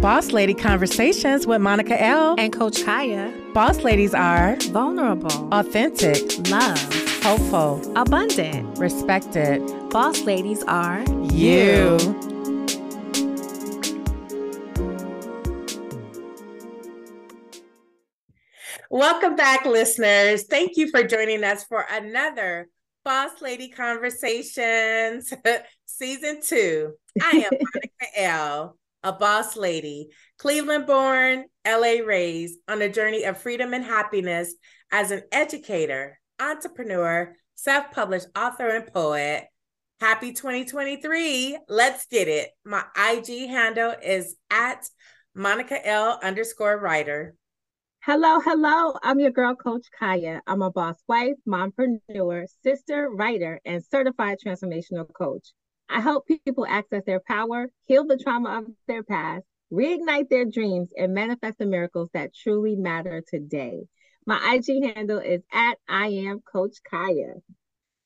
Boss Lady Conversations with Monica El. and Coach Khaya. Boss ladies are Vulnerable, authentic, love, hopeful, abundant. respected. Boss ladies are You. Welcome back, listeners. Thank you for joining us for another Boss Lady Conversations Season 2. I am Monica El., a boss lady, Cleveland born, LA raised, on a journey of freedom and happiness as an educator, entrepreneur, self published author, and poet. Happy 2023. Let's get it. My IG handle is at Monica L underscore writer. Hello, hello. I'm your girl, Coach Khaya. I'm a boss wife, mompreneur, sister, writer, and certified transformational coach. I help people access their power, heal the trauma of their past, reignite their dreams, and manifest the miracles that truly matter today. My IG handle is at I am Coach Khaya.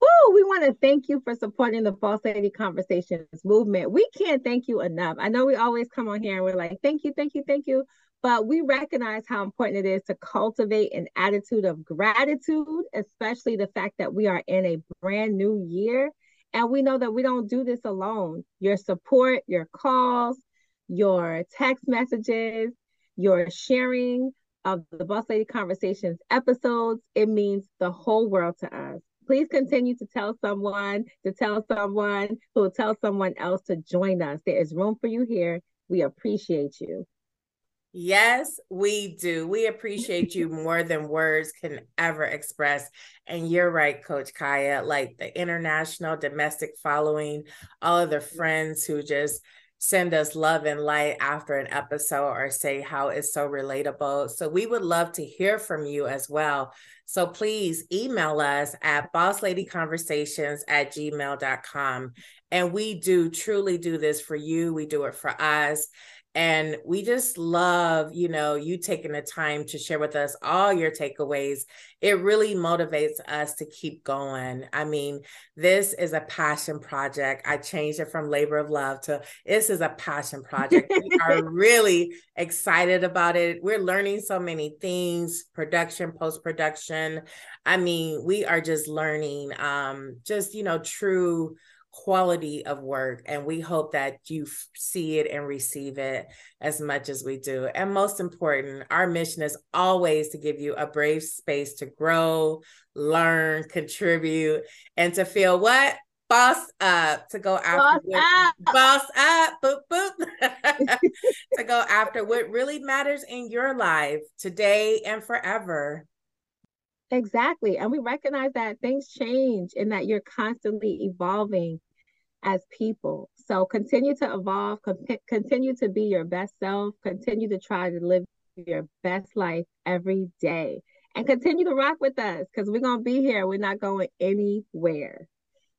Woo, we want to thank you for supporting the Boss Lady Conversations movement. We can't thank you enough. I know we always come on here and we're like, thank you, thank you, thank you but we recognize how important it is to cultivate an attitude of gratitude, especially the fact that we are in a brand new year. And we know that we don't do this alone. Your support, your calls, your text messages, your sharing of the Boss Lady Conversations episodes, it means the whole world to us. Please continue to tell someone, to tell someone who will tell someone else to join us. There is room for you here. We appreciate you. Yes, we do. We appreciate you more than words can ever express. And you're right, Coach Khaya. Like the international domestic following, all of the friends who just send us love and light after an episode or say how it's so relatable. So we would love to hear from you as well. So please email us at bossladyconversations at gmail.com. And we do truly do this for you. We do it for us. And we just love, you know, you taking the time to share with us all your takeaways. It really motivates us to keep going. I mean, this is a passion project. I changed it from labor of love to this is a passion project. we are really excited about it. We're learning so many things, production, post-production. I mean, we are just learning um just, you know, true quality of work and we hope that you see it and receive it as much as we do. And most important our mission is always to give you a brave space to grow learn contribute and to feel what? Boss up to go after Boss what, up. boss up boop boop. To go after what really matters in your life today and forever Exactly. And we recognize that things change and that you're constantly evolving as people. So continue to evolve, con- continue to be your best self, continue to try to live your best life every day, and continue to rock with us because we're going to be here. We're not going anywhere.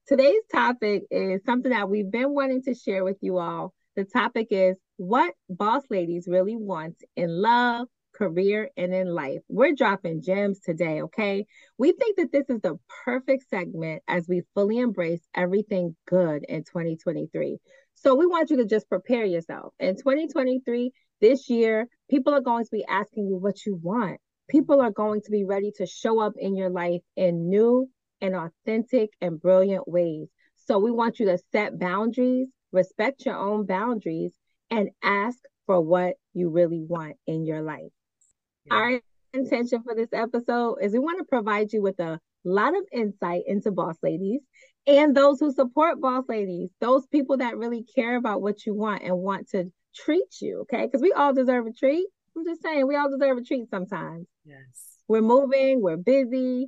Today's topic is something that we've been wanting to share with you all. The topic is what boss ladies really want in love, career, and in life. We're dropping gems today, okay? We think that this is the perfect segment as we fully embrace everything good in 2023. So we want you to just prepare yourself. In 2023, this year, people are going to be asking you what you want. People are going to be ready to show up in your life in new and authentic and brilliant ways. So we want you to set boundaries, respect your own boundaries, and ask for what you really want in your life. Our intention for this episode is we want to provide you with a lot of insight into boss ladies and those who support boss ladies, those people that really care about what you want and want to treat you, okay? Because we all deserve a treat. I'm just saying, we all deserve a treat sometimes. yes We're moving, we're busy,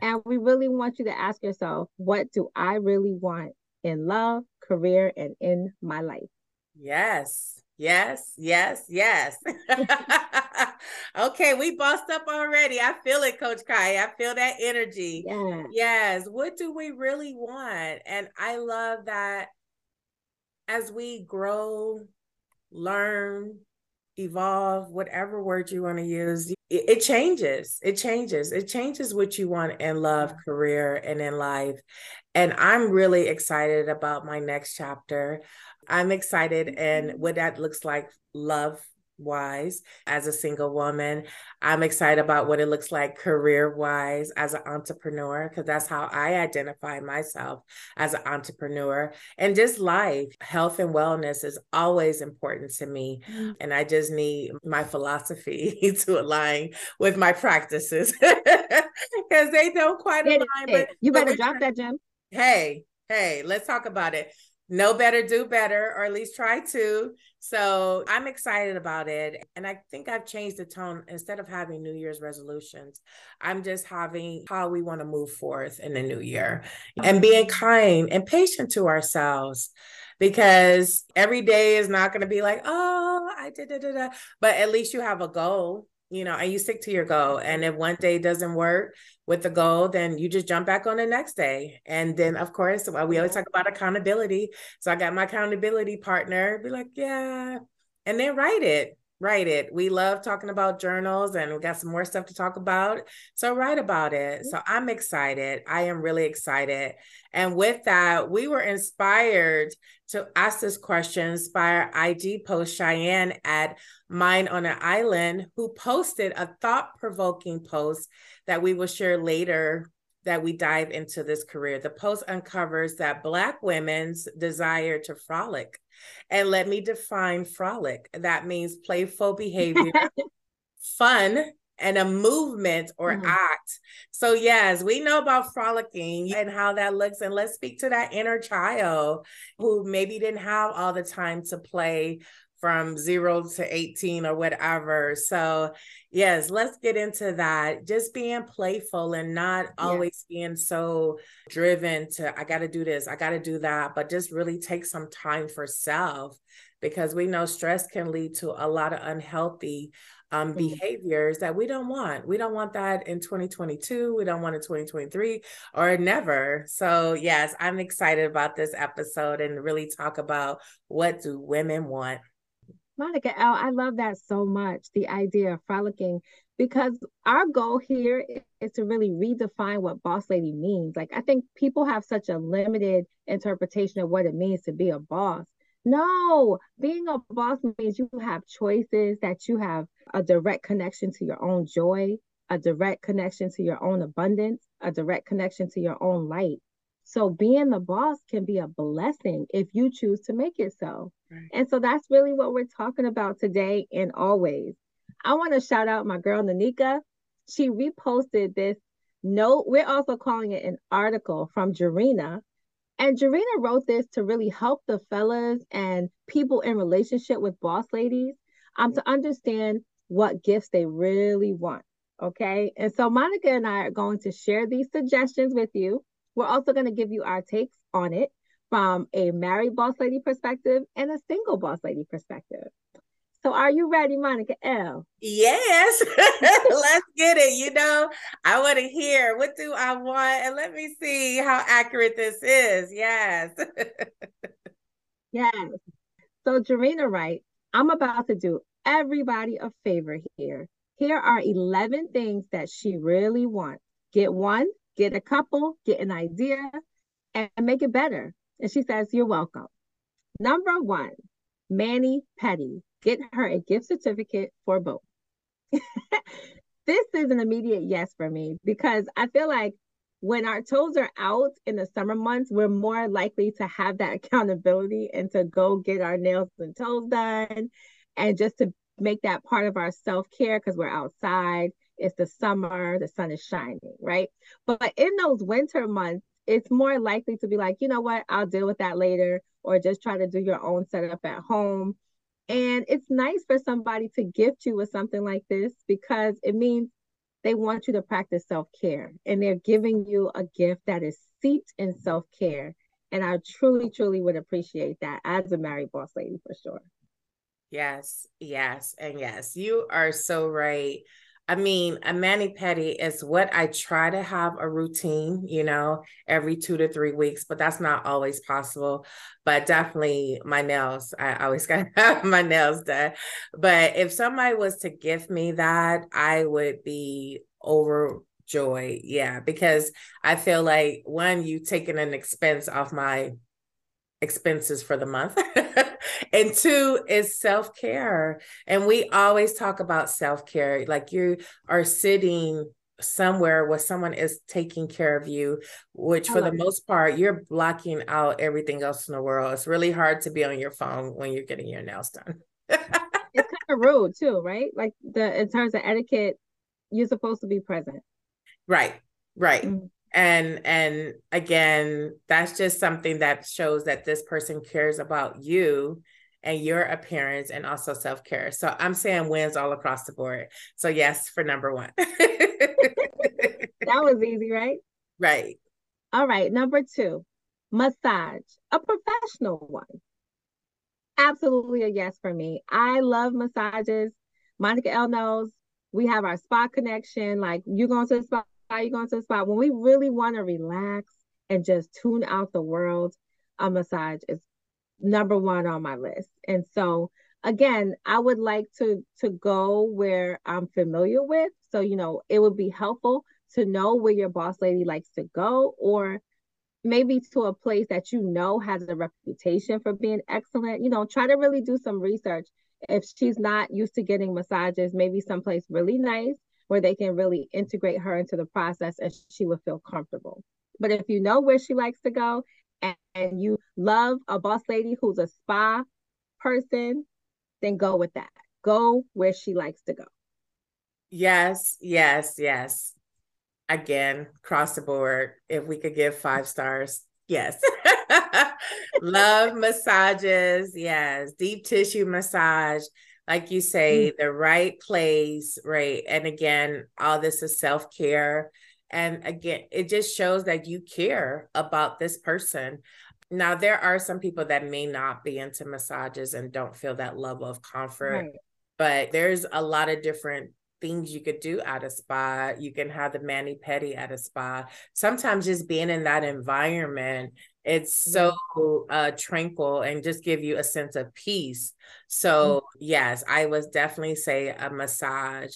and we really want you to ask yourself, what do I really want in love, career, and in my life? Yes, yes, yes, yes. okay, we bossed up already. I feel it, Coach Kai. I feel that energy. Yeah. Yes. What do we really want? And I love that as we grow, learn, evolve, whatever word you want to use, it, it, changes. It changes. It changes what you want in love, career, and in life. And I'm really excited about my next chapter. I'm excited and what that looks like love wise as a single woman. I'm excited about what it looks like career wise as an entrepreneur, because that's how I identify myself as an entrepreneur. And just life, health and wellness is always important to me. Mm-hmm. And I just need my philosophy to align with my practices because they don't quite align. But, you better drop that, gem. Hey, hey, let's talk about it know better, do better, or at least try to. So I'm excited about it. And I think I've changed the tone. Instead of having New Year's resolutions, I'm just having how we want to move forth in the new year and being kind and patient to ourselves because every day is not going to be like, oh, I did, da. but at least you have a goal you know, and you stick to your goal. And if one day doesn't work with the goal, then you just jump back on the next day. And then, of course, well, we always talk about accountability. So I got my accountability partner be like, yeah, and then write it write it. We love talking about journals and we got some more stuff to talk about. So write about it. So I'm excited. I am really excited. And with that, we were inspired to ask this question, inspire IG post Cheyenne at Mind on an Island, who posted a thought provoking post that we will share later that we dive into this career. The post uncovers that Black women's desire to frolic. And let me define frolic that means playful behavior, fun, and a movement or mm-hmm. act. So, yes, we know about frolicking and how that looks. And let's speak to that inner child who maybe didn't have all the time to play from zero to 18 or whatever. So, yes, let's get into that. Just being playful and not always being so driven to, I got to do this, I got to do that, but just really take some time for self because we know stress can lead to a lot of unhealthy um, mm-hmm. behaviors that we don't want. We don't want that in 2022. We don't want it 2023 or never. So, yes, I'm excited about this episode and really talk about what do women want Monica El, I love that so much. The idea of frolicking, because our goal here is to really redefine what boss lady means. Like, I think people have such a limited interpretation of what it means to be a boss. No, being a boss means you have choices, that you have a direct connection to your own joy, a direct connection to your own abundance, a direct connection to your own light. So being the boss can be a blessing if you choose to make it so. And so that's really what we're talking about today and always. I want to shout out my girl Nanika. She reposted this note. We're also calling it an article from Jarena. And Jarena wrote this to really help the fellas and people in relationship with boss ladies um, to understand what gifts they really want. Okay. And so Monica and I are going to share these suggestions with you we're also going to give you our takes on it from a married boss lady perspective and a single boss lady perspective. So are you ready, Monica El? Yes. Let's get it. You know, I want to hear what do I want and let me see how accurate this is. Yes. yes. So Jarena writes, I'm about to do everybody a favor here. Here are 11 things that she really wants. Get one, get a couple, get an idea, and make it better. And she says, You're welcome. Number one, Mani Pedi. Get her a gift certificate for both. this is an immediate yes for me because I feel like when our toes are out in the summer months, we're more likely to have that accountability and to go get our nails and toes done and just to make that part of our self care because we're outside it's the summer, the sun is shining, right? But in those winter months, it's more likely to be like, you know what, I'll deal with that later, or just try to do your own setup at home. And it's nice for somebody to gift you with something like this because it means they want you to practice self care and they're giving you a gift that is steeped in self care. And I truly, truly would appreciate that as a married boss lady for sure. Yes, yes, and yes. You are so right I mean, a mani pedi is what I try to have a routine, you know, every two to three weeks, but that's not always possible. But definitely my nails, I always got to have my nails done. But if somebody was to give me that, I would be overjoyed. Yeah, because I feel like one, you taking an expense off my expenses for the month. and two is self care. And we always talk about self care. Like you are sitting somewhere where someone is taking care of you, which for the most part, you're blocking out everything else in the world. It's really hard to be on your phone when you're getting your nails done. it's kind of rude too, right? Like the in terms of etiquette, you're supposed to be present. Right. Right. Mm-hmm and and again that's just something that shows that this person cares about you and your appearance and also self-care. So i'm saying wins all across the board. So yes for number one. That was easy right? Right. All right number two massage a professional one. Absolutely a yes for me. I love massages. Monica l knows we have our spa connection. Like you going to the spa you going to the spot when we really want to relax and just tune out the world a massage is number one on my list. And so again i would like to to go where i'm familiar with. So you know it would be helpful to know where your boss lady likes to go or maybe to a place that you know has a reputation for being excellent. You know try to really do some research. If she's not used to getting massages maybe someplace really nice where they can really integrate her into the process and she will feel comfortable. But if you know where she likes to go and, and you love a boss lady who's a spa person, then go with that. Go where she likes to go. Yes, yes, yes. Again, cross the board. If we could give five stars, yes. Love massages. Yes. Deep tissue massage like you say, mm-hmm. the right place, right? And again, all this is self care. And again, it just shows that you care about this person. Now, there are some people that may not be into massages and don't feel that level of comfort, right. but there's a lot of different things you could do at a spa. You can have the mani pedi at a spa. Sometimes just being in that environment it's so uh, tranquil and just give you a sense of peace. So mm-hmm. yes, I was definitely say a massage.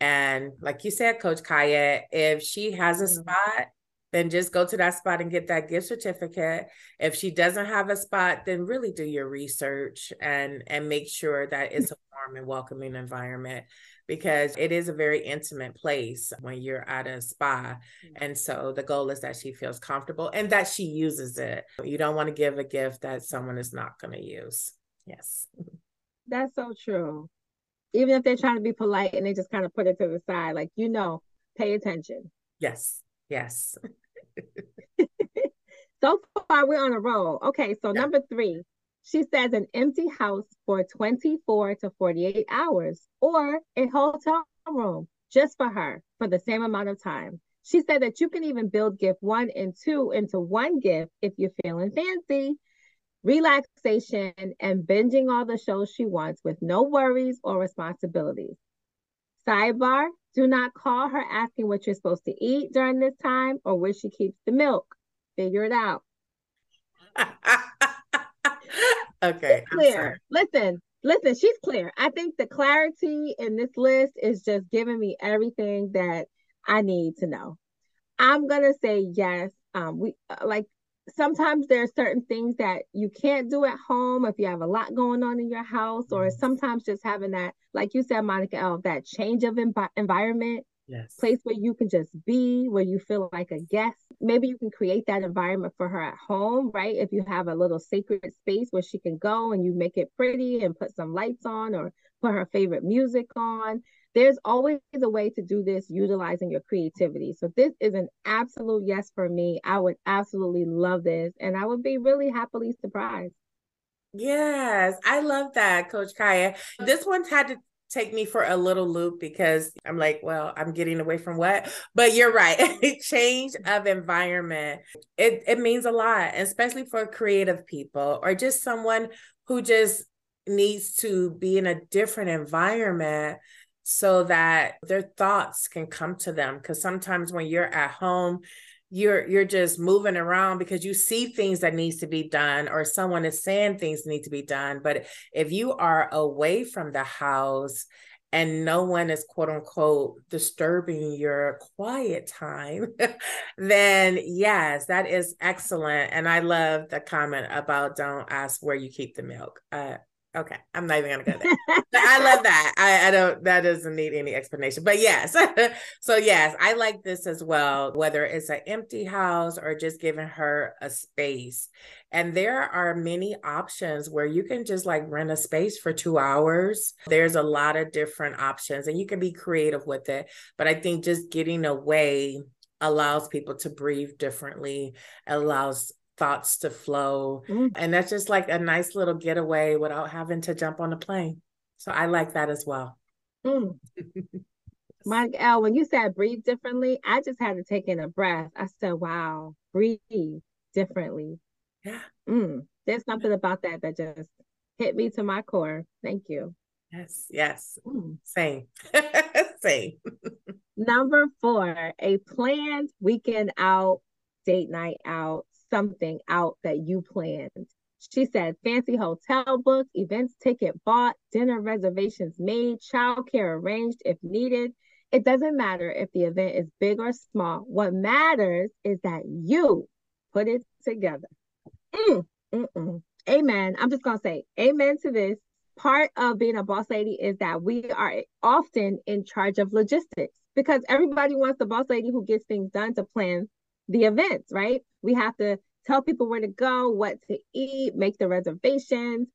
And like you said, Coach Khaya, if she has a mm-hmm. spot, then just go to that spot and get that gift certificate. If she doesn't have a spot, then really do your research and and make sure that it's a warm and welcoming environment because it is a very intimate place when you're at a spa. Mm. And so the goal is that she feels comfortable and that she uses it. You don't want to give a gift that someone is not going to use. Yes. That's so true. Even if they're trying to be polite and they just kind of put it to the side, like, you know, pay attention. Yes. Yes. so far, we're on a roll. Okay. So, yeah. number three, she says an empty house for 24 to 48 hours or a hotel room just for her for the same amount of time. She said that you can even build gift one and two into one gift if you're feeling fancy. Relaxation and binging all the shows she wants with no worries or responsibilities. Sidebar do not call her asking what you're supposed to eat during this time or where she keeps the milk. Figure it out. okay. clear. Listen, listen, she's clear. I think the clarity in this list is just giving me everything that I need to know. I'm gonna say yes. Um, we uh, like sometimes there are certain things that you can't do at home if you have a lot going on in your house, or sometimes just having that, like you said, Monica, L, that change of env- environment yes. place where you can just be, where you feel like a guest. Maybe you can create that environment for her at home, right? If you have a little sacred space where she can go and you make it pretty and put some lights on or put her favorite music on. There's always a way to do this utilizing your creativity. So this is an absolute yes for me. I would absolutely love this and I would be really happily surprised. Yes, I love that, Coach Khaya. This one's had to take me for a little loop because I'm like, well, I'm getting away from what? But you're right. Change of environment. It it means a lot, especially for creative people or just someone who just needs to be in a different environment so that their thoughts can come to them because sometimes when you're at home you're you're just moving around because you see things that needs to be done or someone is saying things need to be done. But if you are away from the house and no one is quote unquote disturbing your quiet time then yes that is excellent. And i love the comment about don't ask where you keep the milk. Uh, Okay, I'm not even gonna go there. I love that. I, I don't. That doesn't need any explanation. But yes, so yes, I like this as well. Whether it's an empty house or just giving her a space, and there are many options where you can just like rent a space for two hours. There's a lot of different options, and you can be creative with it. But I think just getting away allows people to breathe differently allows thoughts to flow. Mm. And that's just like a nice little getaway without having to jump on a plane. So I like that as well. Mm. Mike L, when you said breathe differently, I just had to take in a breath. I said, wow, breathe differently. Yeah. Mm. There's something about that that just hit me to my core. Thank you. Yes, yes. Mm. Same. Same. Number four, a planned weekend out, date night out, something out that you planned. She said fancy hotel booked, events ticket bought, dinner reservations made, childcare arranged if needed. It doesn't matter if the event is big or small. What matters is that you put it together. Mm, mm-mm. Amen. I'm just going to say amen to this. Part of being a boss lady is that we are often in charge of logistics because everybody wants the boss lady who gets things done to plan the events, right? We have to tell people where to go, what to eat, make the reservations,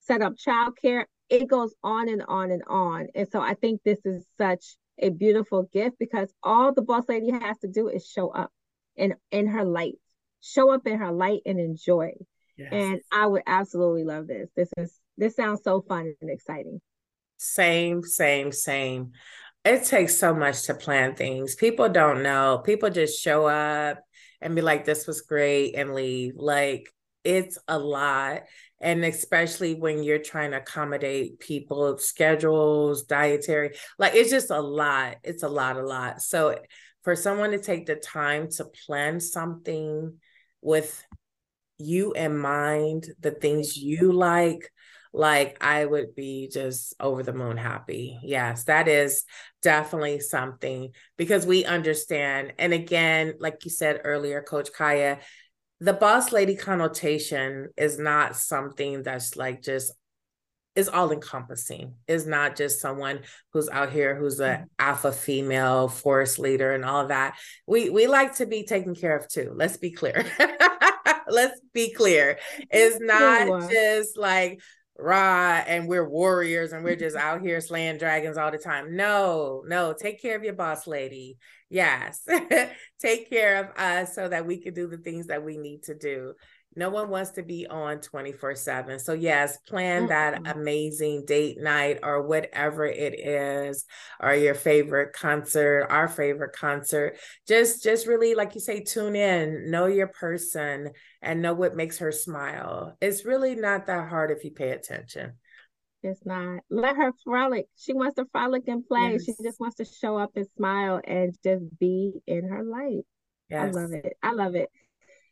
set up childcare. It goes on and on and on. And so I think this is such a beautiful gift because all the boss lady has to do is show up in in her light. Show up in her light and enjoy. Yes. And I would absolutely love this. This is this sounds so fun and exciting. Same, same, same. It takes so much to plan things. People don't know. People just show up and be like, this was great and leave. Like it's a lot. And especially when you're trying to accommodate people's schedules, dietary, like it's just a lot. It's a lot, a lot. So for someone to take the time to plan something with you in mind, the things you like, like I would be just over the moon happy. Yes, that is definitely something because we understand. And again, like you said earlier, Coach Khaya, the boss lady connotation is not something that's like just is all encompassing is not just someone who's out here who's an mm-hmm. alpha female force leader and all that we we like to be taken care of too let's be clear let's be clear it's not just like rah and we're warriors and we're just out here slaying dragons all the time. No, no, take care of your boss lady. Yes. take care of us so that we can do the things that we need to do. No one wants to be on 24 7. So, yes, plan that amazing date night or whatever it is, or your favorite concert, our favorite concert. Just, just really, like you say, tune in, know your person, and know what makes her smile. It's really not that hard if you pay attention. It's not. Let her frolic. She wants to frolic and play. Yes. She just wants to show up and smile and just be in her light. Yes. I love it. I love it.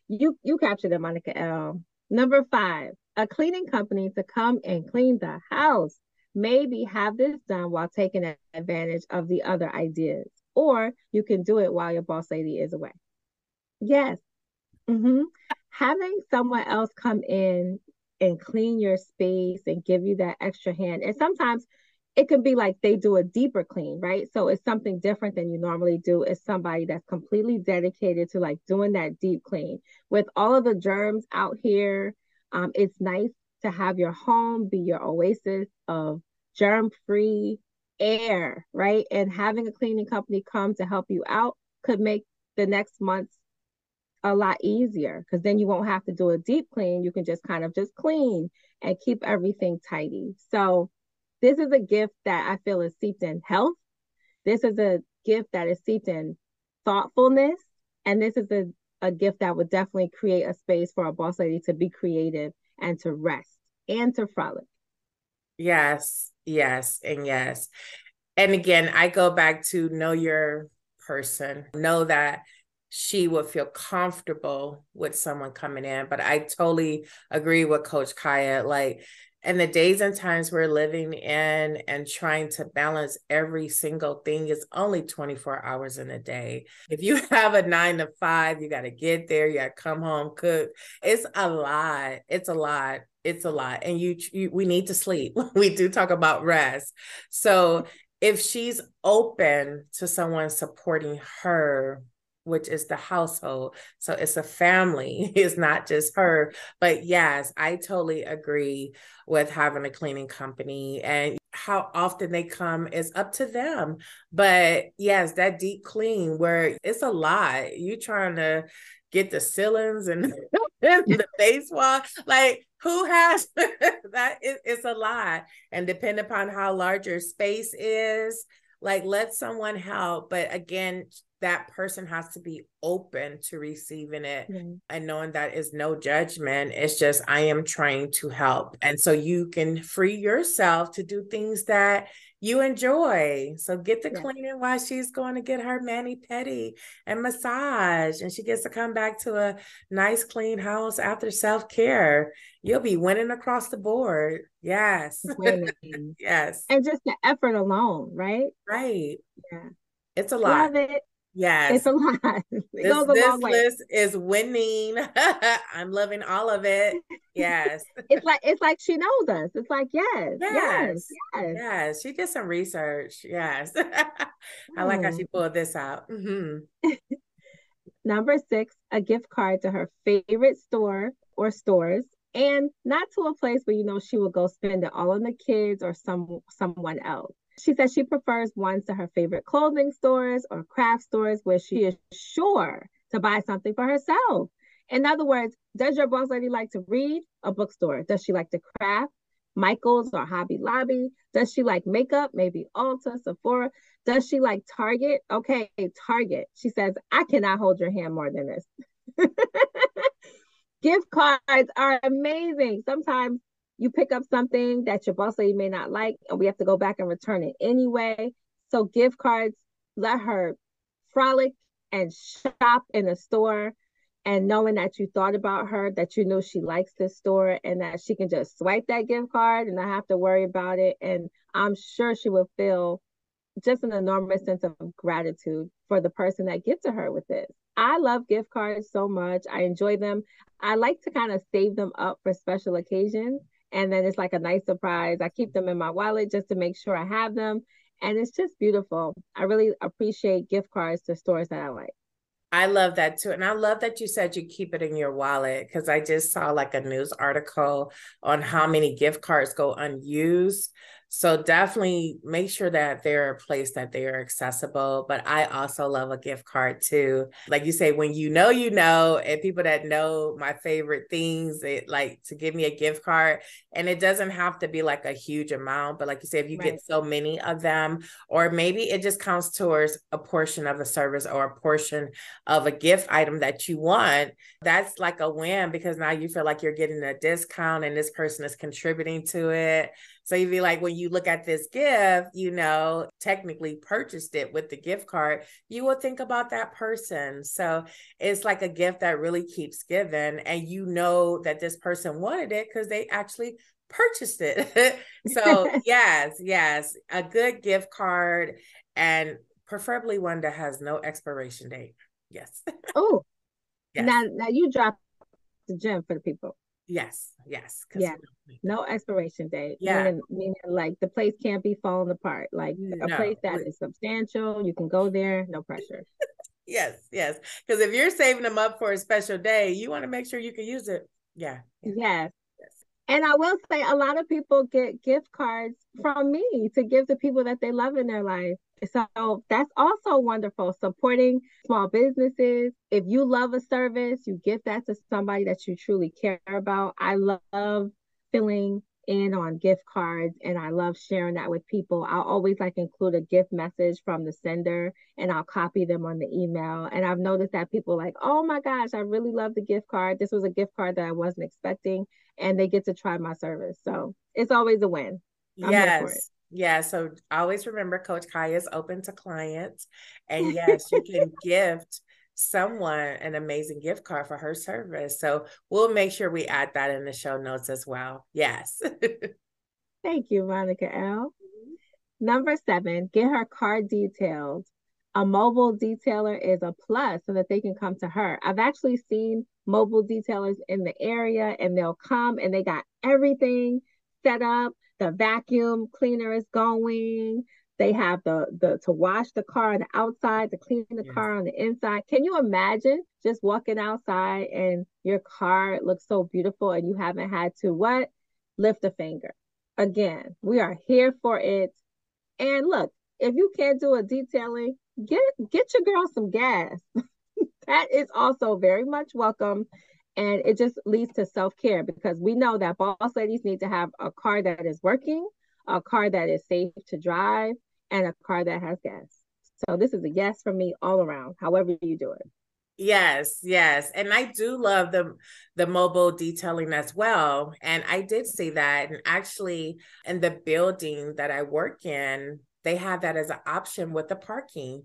You you captured it, Monica El. Number five, a cleaning company to come and clean the house. Maybe have this done while taking advantage of the other ideas, or you can do it while your boss lady is away. Yes. Mm-hmm. Having someone else come in and clean your space and give you that extra hand. And sometimes it can be like they do a deeper clean, right? So it's something different than you normally do. It's somebody that's completely dedicated to like doing that deep clean. With all of the germs out here, um, it's nice to have your home be your oasis of germ free air, right? And having a cleaning company come to help you out could make the next month's a lot easier because then you won't have to do a deep clean. You can just kind of just clean and keep everything tidy. So this is a gift that I feel is seeped in health. This is a gift that is seeped in thoughtfulness. And this is a, a gift that would definitely create a space for a boss lady to be creative and to rest and to frolic. Yes, yes, and yes. And again, I go back to know your person, know that she would feel comfortable with someone coming in. But I totally agree with Coach Khaya. Like, and the days and times we're living in and trying to balance every single thing is only 24 hours in a day. If you have a nine to five, you got to get there, you got to come home, cook. It's a lot. It's a lot. It's a lot. And you, you we need to sleep. we do talk about rest. So if she's open to someone supporting her which is the household. So it's a family, it's not just her. But yes, I totally agree with having a cleaning company and how often they come is up to them. But yes, that deep clean where it's a lot. You trying to get the ceilings and, the face wall. Like who has that? It, it's a lot. And depending upon how large your space is, like let someone help. But again, that person has to be open to receiving it mm-hmm. and knowing that is no judgment. It's just, I am trying to help. And so you can free yourself to do things that you enjoy. So get the yeah. cleaning while she's going to get her mani pedi and massage. And she gets to come back to a nice, clean house after self care. You'll be winning across the board. Yes. yes. And just the effort alone, right? Right. Yeah. It's a lot. Love it. Yes. It's a lot. It this, this list is winning. I'm loving all of it. Yes. it's like it's like she knows us. It's like, yes, yes, yes. Yes. She did some research. Yes. I like how she mm. pulled this out. Mm-hmm. Number six, a gift card to her favorite store or stores. And not to a place where you know she will go spend it all on the kids or some someone else. She says she prefers ones to her favorite clothing stores or craft stores where she is sure to buy something for herself. In other words, does your boss lady like to read? A bookstore. Does she like to craft? Michael's or Hobby Lobby? Does she like makeup? Maybe Ulta, Sephora. Does she like Target? Okay, Target. She says, I cannot hold your hand more than this. Gift cards are amazing. Sometimes you pick up something that your boss lady may not like, and we have to go back and return it anyway. So gift cards, let her frolic and shop in a store and knowing that you thought about her, that you know she likes this store and that she can just swipe that gift card and not have to worry about it. And I'm sure she will feel just an enormous sense of gratitude for the person that gets to her with this. I love gift cards so much. I enjoy them. I like to kind of save them up for special occasions and then it's like a nice surprise. I keep them in my wallet just to make sure I have them. And it's just beautiful. I really appreciate gift cards to stores that I like. I love that too. And I love that you said you keep it in your wallet because I just saw like a news article on how many gift cards go unused so definitely make sure that they're a place that they are accessible. But I also love a gift card too. Like you say, when you know, you know, and people that know my favorite things, it like to give me a gift card. And it doesn't have to be like a huge amount, but like you say, if you right. get so many of them, or maybe it just counts towards a portion of a service or a portion of a gift item that you want, that's like a win because now you feel like you're getting a discount and this person is contributing to it. So you'd be like, when you look at this gift, you know, technically purchased it with the gift card, you will think about that person. So it's like a gift that really keeps giving. And you know that this person wanted it because they actually purchased it. so, yes, yes, a good gift card and preferably one that has no expiration date. Yes. Oh, yes. now, now you drop the gem for the people. Yes, yes. Yeah. No expiration date. Yeah. Meaning, meaning, like the place can't be falling apart. Like no. a place that is substantial, you can go there, no pressure. yes, yes. Because if you're saving them up for a special day, you want to make sure you can use it. Yeah. yeah. Yes. yes. And I will say a lot of people get gift cards from me to give to people that they love in their life. So that's also wonderful. Supporting small businesses. If you love a service, you give that to somebody that you truly care about. I love filling in on gift cards and I love sharing that with people. I'll always like include a gift message from the sender and I'll copy them on the email. And I've noticed that people like, oh my gosh, I really love the gift card. This was a gift card that I wasn't expecting and they get to try my service. So it's always a win. I'm yes. Yeah. So always remember Coach Khaya is open to clients. And yes, you can gift someone an amazing gift card for her service. So we'll make sure we add that in the show notes as well. Yes. Thank you, Monica El. Mm-hmm. Number seven, get her car detailed. A mobile detailer is a plus so that they can come to her. I've actually seen mobile detailers in the area and they'll come and they got everything set up. The vacuum cleaner is going. They have the the to wash the car on the outside, to clean the yes. car on the inside. Can you imagine just walking outside and your car looks so beautiful and you haven't had to what? Lift a finger. Again, we are here for it. And look, if you can't do a detailing, get get your girl some gas. that is also very much welcome. And it just leads to self-care because we know that boss ladies need to have a car that is working, a car that is safe to drive, and a car that has gas. So this is a yes for me all around, however you do it. Yes, yes. And I do love the the mobile detailing as well. And I did see that. And actually in the building that I work in, they have that as an option with the parking.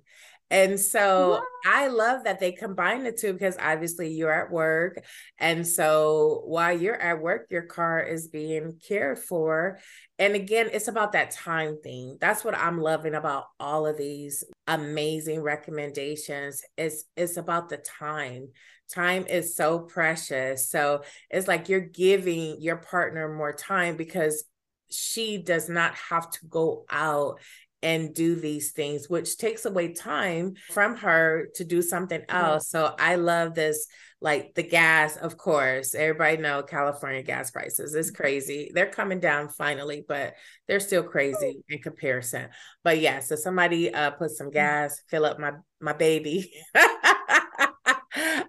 And so. I love that they combine the two because obviously you're at work. And so while you're at work, your car is being cared for. And again, it's about that time thing. That's what I'm loving about all of these amazing recommendations. It's it's about the time. Time is so precious. So it's like you're giving your partner more time because she does not have to go out and do these things, which takes away time from her to do something else. So I love this, like the gas, of course. Everybody know California gas prices. It's crazy. They're coming down finally, but they're still crazy in comparison. But yeah, so somebody uh put some gas, fill up my my baby.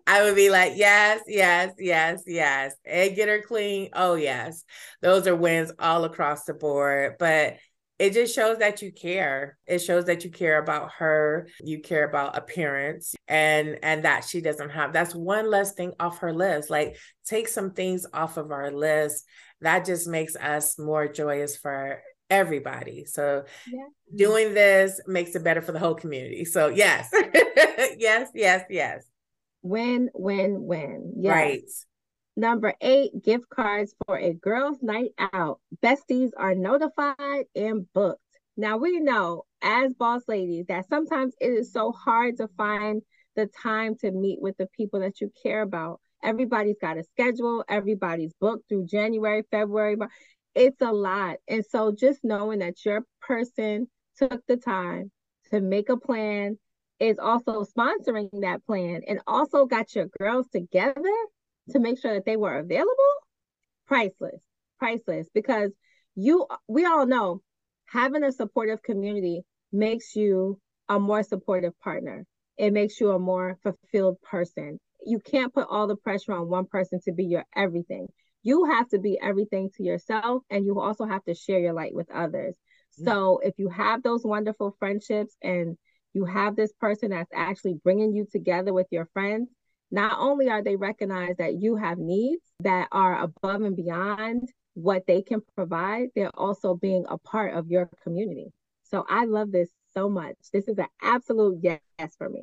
I would be like, yes, yes, yes, yes. And get her clean. Oh, yes. Those are wins all across the board. But it just shows that you care. It shows that you care about her. You care about appearance and and that she doesn't have that's one less thing off her list. Like take some things off of our list. That just makes us more joyous for everybody. So yeah. doing this makes it better for the whole community. So yes. Yes yes yes. Win win win yes. right Number eight, gift cards for a girls' night out. Besties are notified and booked. Now we know as boss ladies that sometimes it is so hard to find the time to meet with the people that you care about. Everybody's got a schedule, everybody's booked through January, February. It's a lot. And so just knowing that your person took the time to make a plan is also sponsoring that plan and also got your girls together to make sure that they were available, priceless, priceless. Because you, we all know, having a supportive community makes you a more supportive partner. It makes you a more fulfilled person. You can't put all the pressure on one person to be your everything. You have to be everything to yourself, and you also have to share your light with others. Mm-hmm. So if you have those wonderful friendships and you have this person that's actually bringing you together with your friends, not only are they recognized that you have needs that are above and beyond what they can provide, they're also being a part of your community. So I love this so much. This is an absolute yes for me.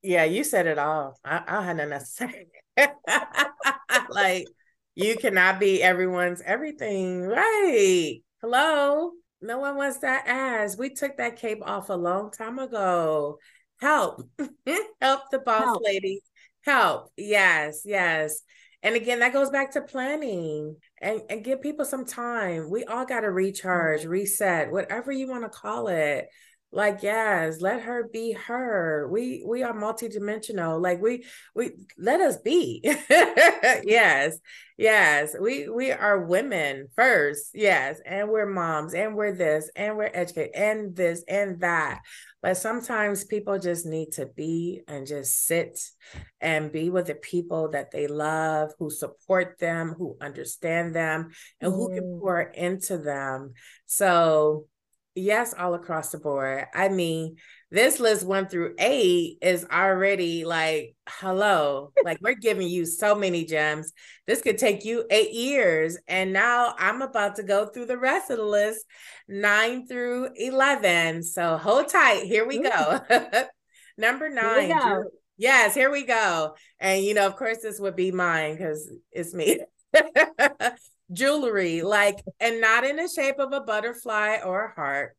Yeah, you said it all. I, I had nothing to say. like, you cannot be everyone's everything. Right. Hello. No one wants that ass. We took that cape off a long time ago. Help. Help the boss Help. lady help. Yes yes. And again that goes back to planning and, and give people some time. We all got to recharge mm-hmm. reset whatever you want to call it like yes let her be her. We we are multidimensional. Like we we let us be. Yes yes. We we are women first. Yes and we're moms and we're this and we're educated and this and that. But sometimes people just need to be and just sit and be with the people that they love who support them who understand them and who can mm. pour into them. So Yes, all across the board. I mean, this list one through eight is already like, hello, like we're giving you so many gems. This could take you eight years. And now I'm about to go through the rest of the list, nine through 11. So hold tight. Here we go. Number nine. Here yes, here we go. And, you know, of course, this would be mine because it's me. jewelry, like, and not in the shape of a butterfly or a heart.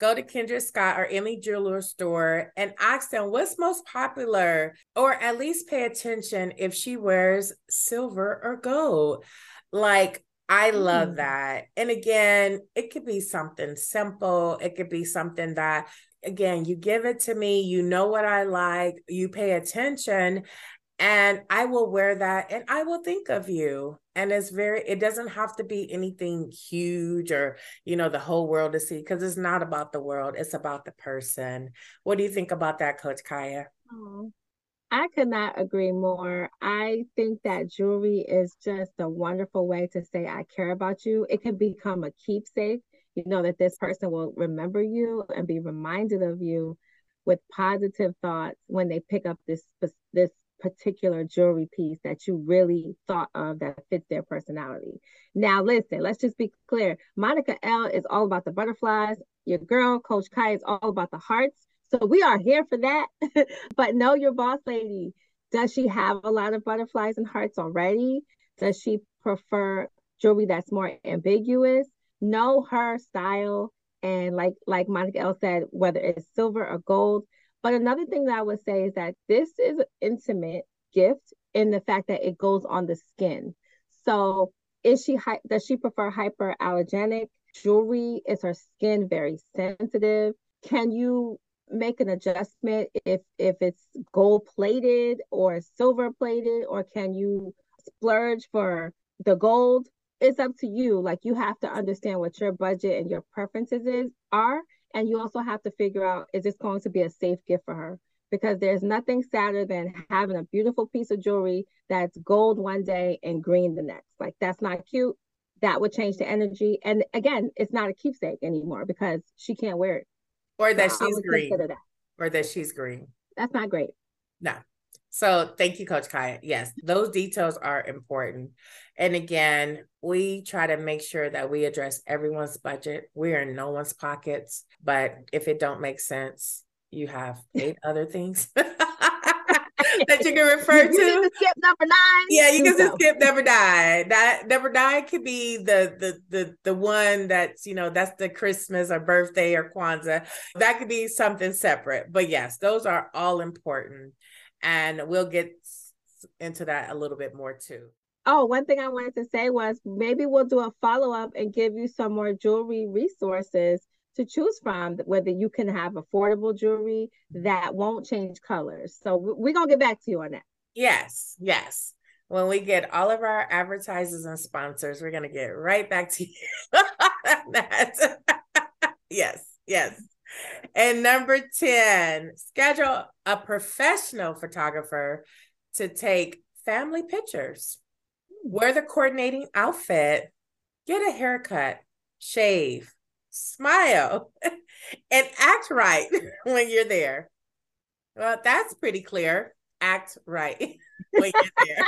Go to Kendra Scott or any jeweler store and ask them what's most popular, or at least pay attention if she wears silver or gold. Like, I love mm. that. And again, it could be something simple, it could be something that again, you give it to me, you know what I like, you pay attention, and I will wear that and I will think of you. And it's very, it doesn't have to be anything huge or, you know, the whole world to see because it's not about the world, it's about the person. What do you think about that, Coach Khaya? Oh, I could not agree more. I think that jewelry is just a wonderful way to say, I care about you. It can become a keepsake. You know, that this person will remember you and be reminded of you with positive thoughts when they pick up this this particular jewelry piece that you really thought of that fits their personality. Now, listen, let's just be clear. Monica El is all about the butterflies. Your girl, Coach Kai, is all about the hearts. So we are here for that. but know your boss lady. Does she have a lot of butterflies and hearts already? Does she prefer jewelry that's more ambiguous? Know her style. And like like Monica El said, whether it's silver or gold, but another thing that I would say is that this is an intimate gift in the fact that it goes on the skin. So is she does she prefer hyperallergenic jewelry? Is her skin very sensitive? Can you make an adjustment if if it's gold plated or silver plated or can you splurge for the gold it's up to you like you have to understand what your budget and your preferences is are and you also have to figure out is this going to be a safe gift for her? Because there's nothing sadder than having a beautiful piece of jewelry that's gold one day and green the next. Like that's not cute. That would change the energy. And again, it's not a keepsake anymore because she can't wear it. Or that so she's green. That. Or that she's green. That's not great. No. So thank you, Coach Khaya. Yes, those details are important. And again, we try to make sure that we address everyone's budget. We are in no one's pockets, but if it don't make sense, you have eight other things that you can refer you to. skip number nine. Yeah, you can just skip number nine. That number nine could be the the the the one that's you know that's the Christmas or birthday or Kwanzaa. That could be something separate. But yes, those are all important and we'll get into that a little bit more too. Oh, one thing I wanted to say was maybe we'll do a follow up and give you some more jewelry resources to choose from, whether you can have affordable jewelry that won't change colors. So we're going to get back to you on that. Yes, yes. When we get all of our advertisers and sponsors, we're going to get right back to you. yes, yes. And number 10, schedule a professional photographer to take family pictures. Wear the coordinating outfit, get a haircut, shave, smile, and act right when you're there. Well, that's pretty clear. Act right when you're there.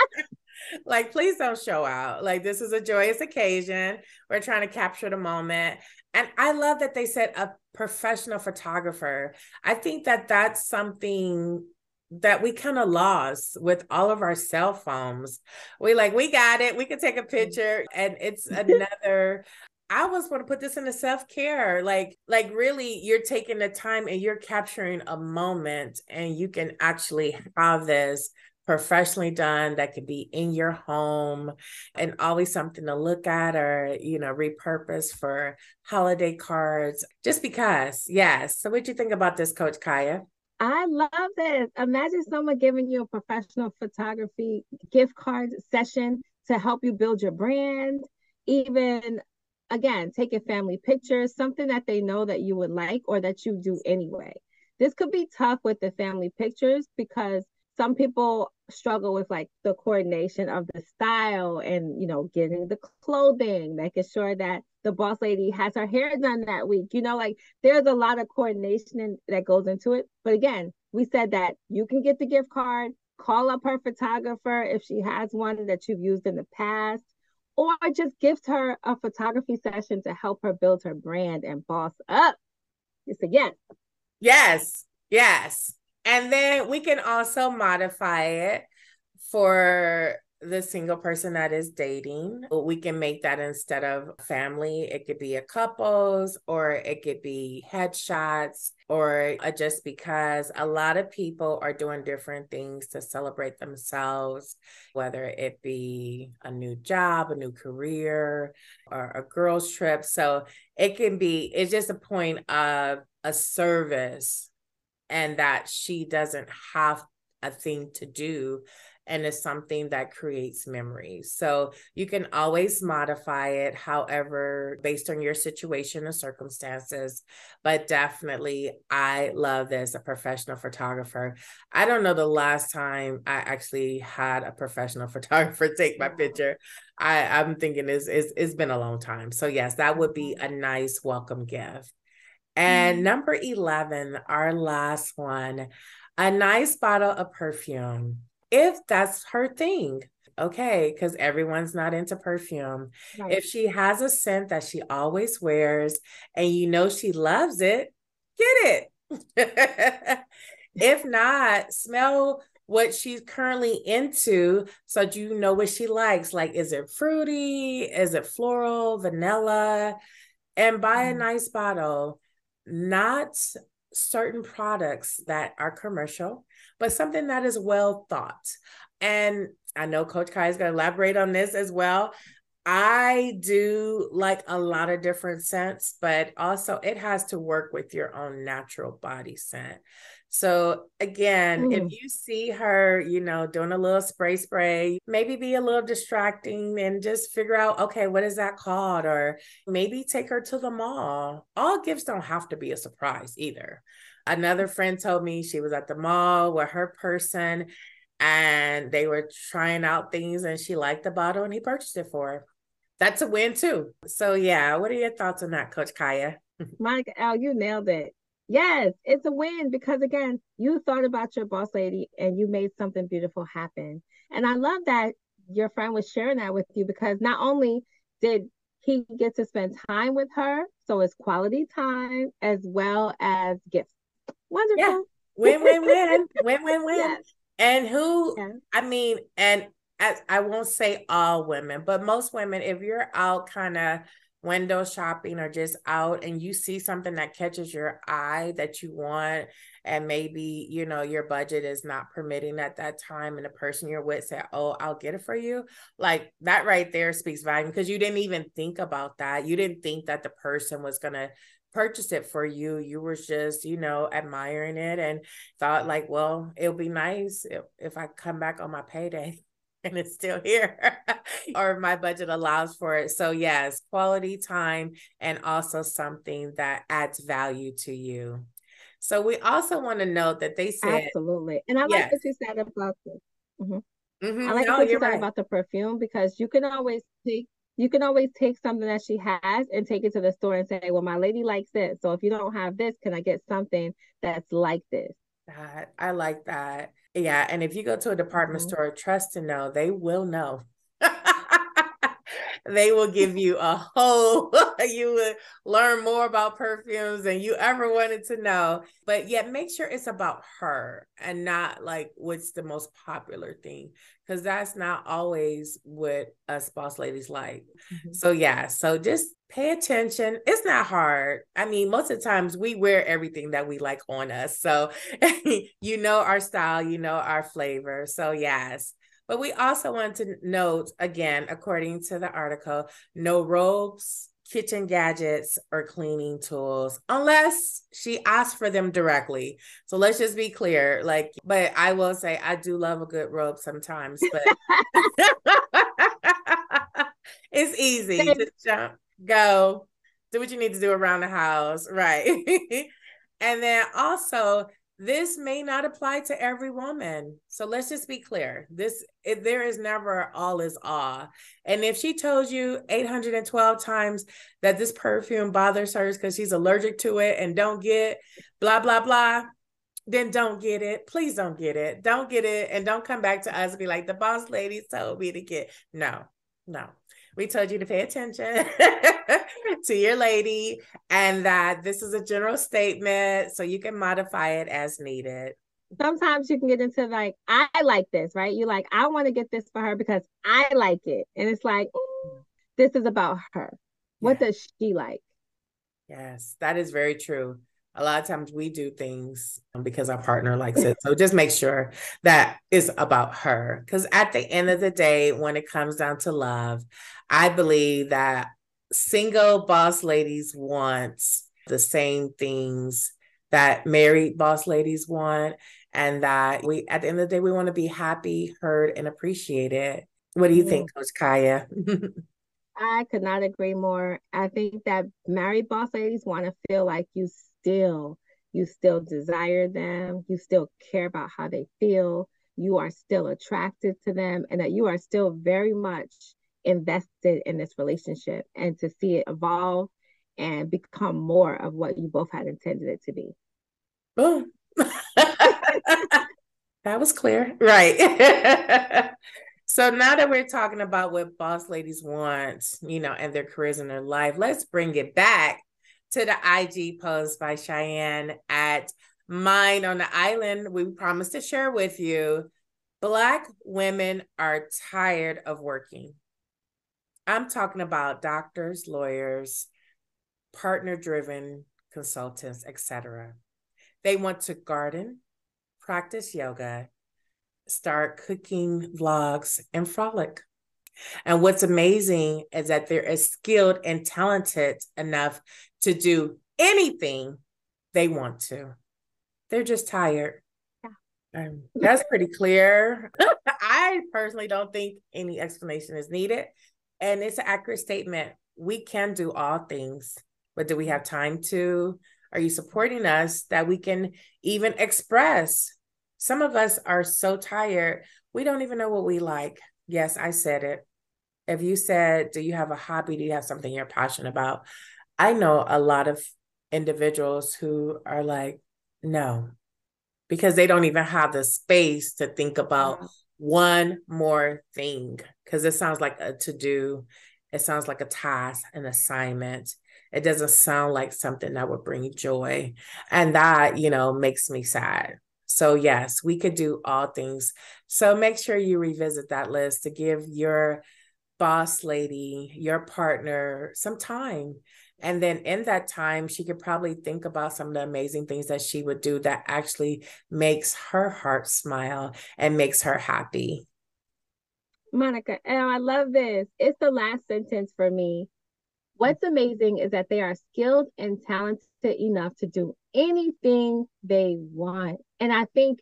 Like, please don't show out. Like, this is a joyous occasion. We're trying to capture the moment. And I love that they said a professional photographer. I think that that's something that we kind of lost with all of our cell phones. We like, we got it. We can take a mm-hmm. picture. And it's another I was want to put this into self-care. Like, like really you're taking the time and you're capturing a moment and you can actually have this professionally done that could be in your home and always something to look at or you know repurpose for holiday cards just because yes so what do you think about this coach Khaya I love this. Imagine someone giving you a professional photography gift card session to help you build your brand, even again, taking family pictures, something that they know that you would like or that you do anyway. This could be tough with the family pictures because some people struggle with like the coordination of the style and you know getting the clothing making sure that the boss lady has her hair done that week you know like there's a lot of coordination in, that goes into it. But again we said that you can get the gift card call up her photographer if she has one that you've used in the past or just gift her a photography session to help her build her brand and boss up. It's a yes yes yes and then we can also modify it for the single person that is dating. We can make that instead of family, it could be a couples or it could be headshots or just because a lot of people are doing different things to celebrate themselves, whether it be a new job, a new career, or a girls' trip. So it can be, it's just a point of a service and that she doesn't have a thing to do and it's something that creates memories. So you can always modify it, however, based on your situation and circumstances. But definitely, I love this a professional photographer. I don't know the last time I actually had a professional photographer take my picture. I, I'm thinking it's, it's, it's been a long time. So, yes, that would be mm-hmm. a nice welcome gift. And mm-hmm. number 11, our last one, a nice bottle of perfume. If that's her thing, okay, because everyone's not into perfume. Right. If she has a scent that she always wears and you know she loves it, get it. if not, smell what she's currently into so you know what she likes. Like, is it fruity? Is it floral, vanilla? And buy a mm. nice bottle not certain products that are commercial, but something that is well thought. And I know Coach Kai is going to elaborate on this as well. I do like a lot of different scents, but also it has to work with your own natural body scent. So again, mm. if you see her, you know, doing a little spray spray, maybe be a little distracting and just figure out, okay, what is that called? Or maybe take her to the mall. All gifts don't have to be a surprise either. Another friend told me she was at the mall with her person and they were trying out things and she liked the bottle and he purchased it for her. That's a win too. So yeah, what are your thoughts on that, Coach Khaya? Mike Al, you nailed it. Yes, it's a win because again, you thought about your boss lady and you made something beautiful happen. And I love that your friend was sharing that with you because not only did he get to spend time with her, so it's quality time as well as gifts. Wonderful. Yeah. Win, win, win, win, win, win. Yes. And who, yes. I mean, and as I won't say all women, but most women, if you're out kind of window shopping or just out and you see something that catches your eye that you want and maybe you know your budget is not permitting at that time and the person you're with said oh i'll get it for you like that right there speaks volume because you didn't even think about that. You didn't think that the person was going to purchase it for you. You were just you know admiring it and thought like well it'll be nice if, if i come back on my payday and it's still here or my budget allows for it so yes quality time and also something that adds value to you so we also want to note that they said absolutely and i yes. like what you said about this mm-hmm. mm-hmm. i like no, what you said right. about the perfume because you can always take you can always take something that she has and take it to the store and say well my lady likes this so if you don't have this can i get something that's like this that i like that yeah. And if you go to a department mm-hmm. store, trust to know they will know. They will give you a whole you would learn more about perfumes than you ever wanted to know. But yet make sure it's about her and not like what's the most popular thing because that's not always what us boss ladies like. Mm-hmm. so yeah so just pay attention. It's not hard. I mean most of the times we wear everything that we like on us. So you know our style you know our flavor. So yes but we also want to note again, according to the article, no robes, kitchen gadgets, or cleaning tools unless she asks for them directly. So let's just be clear. Like, but I will say I do love a good robe sometimes, but it's easy. Just jump, go, do what you need to do around the house. Right. and then also this may not apply to every woman. So let's just be clear. This it, there is never all is all. And if she told you 812 times that this perfume bothers her because she's allergic to it and don't get blah blah blah, then don't get it. Please don't get it. Don't get it and don't come back to us and be like the boss lady told me to get. No. No. We told you to pay attention to your lady and that this is a general statement so you can modify it as needed. Sometimes you can get into like, I like this, right? You're like, I want to get this for her because I like it. And it's like, mm, this is about her. What yeah. does she like? Yes, that is very true a lot of times we do things because our partner likes it. So just make sure that is about her. Because at the end of the day, when it comes down to love, I believe that single boss ladies want the same things that married boss ladies want. And that we, at the end of the day, we want to be happy, heard, and appreciated. What do you think, Coach Khaya? I could not agree more. I think that married boss ladies want to feel like you still you still desire them, you still care about how they feel, you are still attracted to them, and that you are still very much invested in this relationship and to see it evolve and become more of what you both had intended it to be. Boom. Oh. that was clear. Right. so now that we're talking about what boss ladies want, you know, and their careers and their life, let's bring it back to the IG post by Cheyenne at Mine on the Island. We promise to share with you Black women are tired of working. I'm talking about doctors, lawyers, partner driven consultants, etc. They want to garden, practice yoga, start cooking vlogs, and frolic. And what's amazing is that they're as skilled and talented enough to do anything they want to. They're just tired. Yeah. Um, that's pretty clear. I personally don't think any explanation is needed. And it's an accurate statement. We can do all things, but do we have time to? Are you supporting us that we can even express? Some of us are so tired, we don't even know what we like. Yes, I said it. If you said, Do you have a hobby? Do you have something you're passionate about? I know a lot of individuals who are like, no, because they don't even have the space to think about one more thing. Because it sounds like a to do, it sounds like a task, an assignment. It doesn't sound like something that would bring joy. And that, you know, makes me sad. So, yes, we could do all things. So, make sure you revisit that list to give your boss lady, your partner, some time and then in that time, she could probably think about some of the amazing things that she would do that actually makes her heart smile and makes her happy. Monica, and I love this. It's the last sentence for me. What's amazing is that they are skilled and talented enough to do anything they want. And I think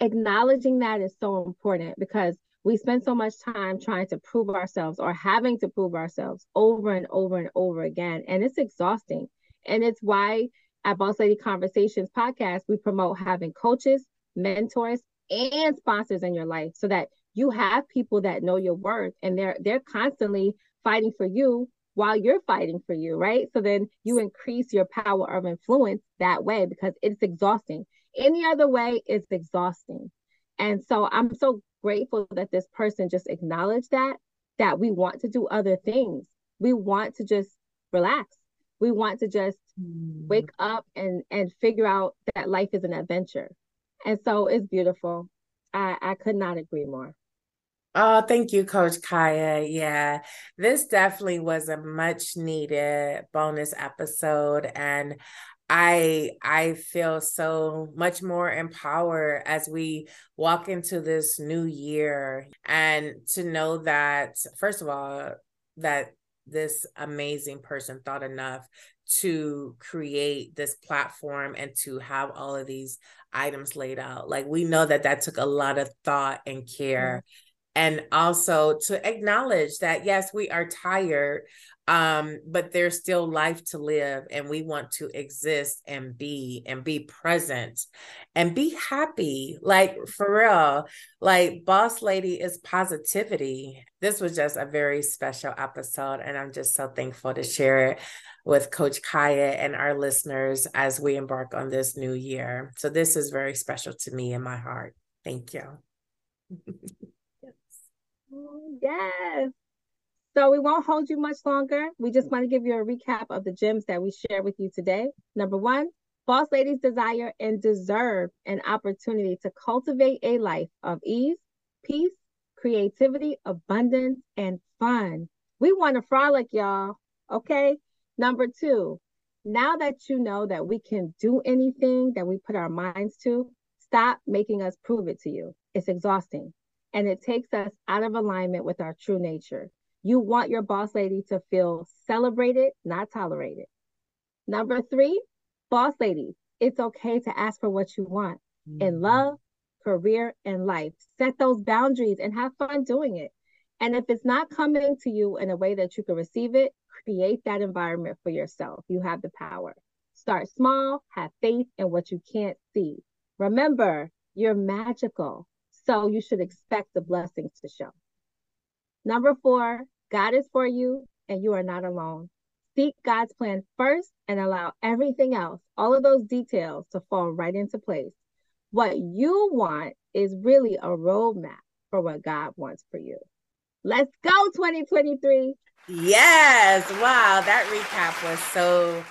acknowledging that is so important because we spend so much time trying to prove ourselves or having to prove ourselves over and over and over again. And it's exhausting. And it's why at Boss Lady Conversations podcast, we promote having coaches, mentors, and sponsors in your life so that you have people that know your worth and they're they're constantly fighting for you while you're fighting for you, right? So then you increase your power of influence that way because it's exhausting. Any other way is exhausting. And so I'm so grateful that this person just acknowledged that that we want to do other things we want to just relax we want to just mm. wake up and and figure out that life is an adventure and so it's beautiful i i could not agree more Oh, thank you, Coach Khaya. Yeah, this definitely was a much needed bonus episode. And I I feel so much more empowered as we walk into this new year and to know that first of all that this amazing person thought enough to create this platform and to have all of these items laid out. Like we know that that took a lot of thought and care. Mm-hmm. And also to acknowledge that yes we are tired um but there's still life to live and we want to exist and be and be present and be happy. Like for real like boss lady is positivity. This was just a very special episode and i'm just so thankful to share it with coach Khaya and our listeners as we embark on this new year. So this is very special to me in my heart. Thank you. Yes. yes so we won't hold you much longer. We just want to give you a recap of the gems that we share with you today. Number one, false ladies desire and deserve an opportunity to cultivate a life of ease, peace, creativity, abundance, and fun. We want to frolic, y'all. Okay. Number two, now that you know that we can do anything that we put our minds to, stop making us prove it to you. It's exhausting and it takes us out of alignment with our true nature. You want your boss lady to feel celebrated, not tolerated. Number three, boss lady, it's okay to ask for what you want mm-hmm. in love, career, and life. Set those boundaries and have fun doing it. And if it's not coming to you in a way that you can receive it, create that environment for yourself. You have the power. Start small, have faith in what you can't see. Remember, you're magical. So you should expect the blessings to show. Number four, God is for you and you are not alone. Seek God's plan first and allow everything else, all of those details, to fall right into place. What you want is really a roadmap for what God wants for you. Let's go, 2023. Yes. Wow. That recap was so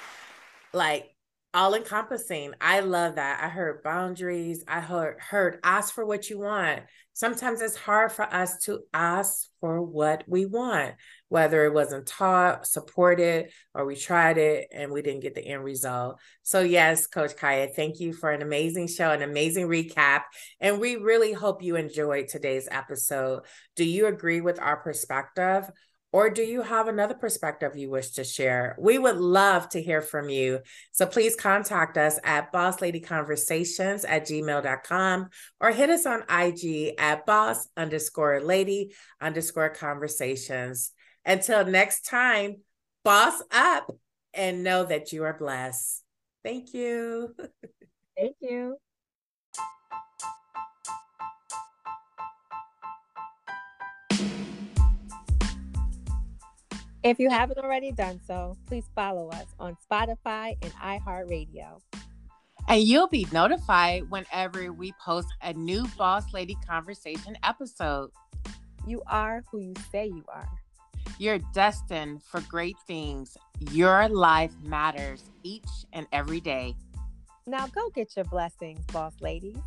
like all encompassing. I love that. I heard boundaries. I heard heard ask for what you want. Sometimes it's hard for us to ask for what we want, whether it wasn't taught, supported, or we tried it and we didn't get the end result. So yes, Coach Khaya, thank you for an amazing show, an amazing recap, and we really hope you enjoyed today's episode. Do you agree with our perspective? Or do you have another perspective you wish to share? We would love to hear from you. So please contact us at bossladyconversations at gmail.com or hit us on IG at boss underscore lady underscore conversations. Until next time, boss up and know that you are blessed. Thank you. Thank you. If you haven't already done so, please follow us on Spotify and iHeartRadio. And you'll be notified whenever we post a new Boss Lady Conversation episode. You are who you say you are. You're destined for great things. Your life matters each and every day. Now go get your blessings, Boss Ladies.